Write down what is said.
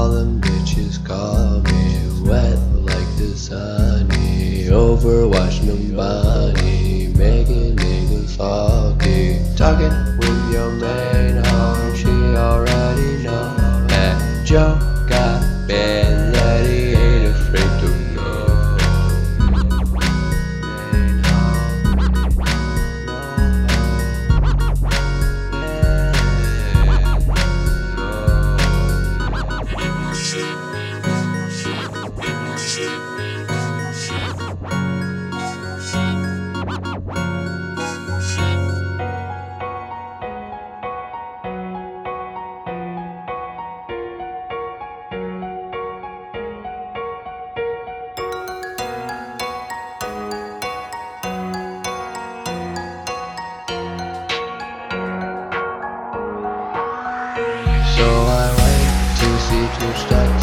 all them bitches call me wet like this honey. Overwatch nobody, making niggas salty. Talking with your man, home, she already know that Joe. to stuck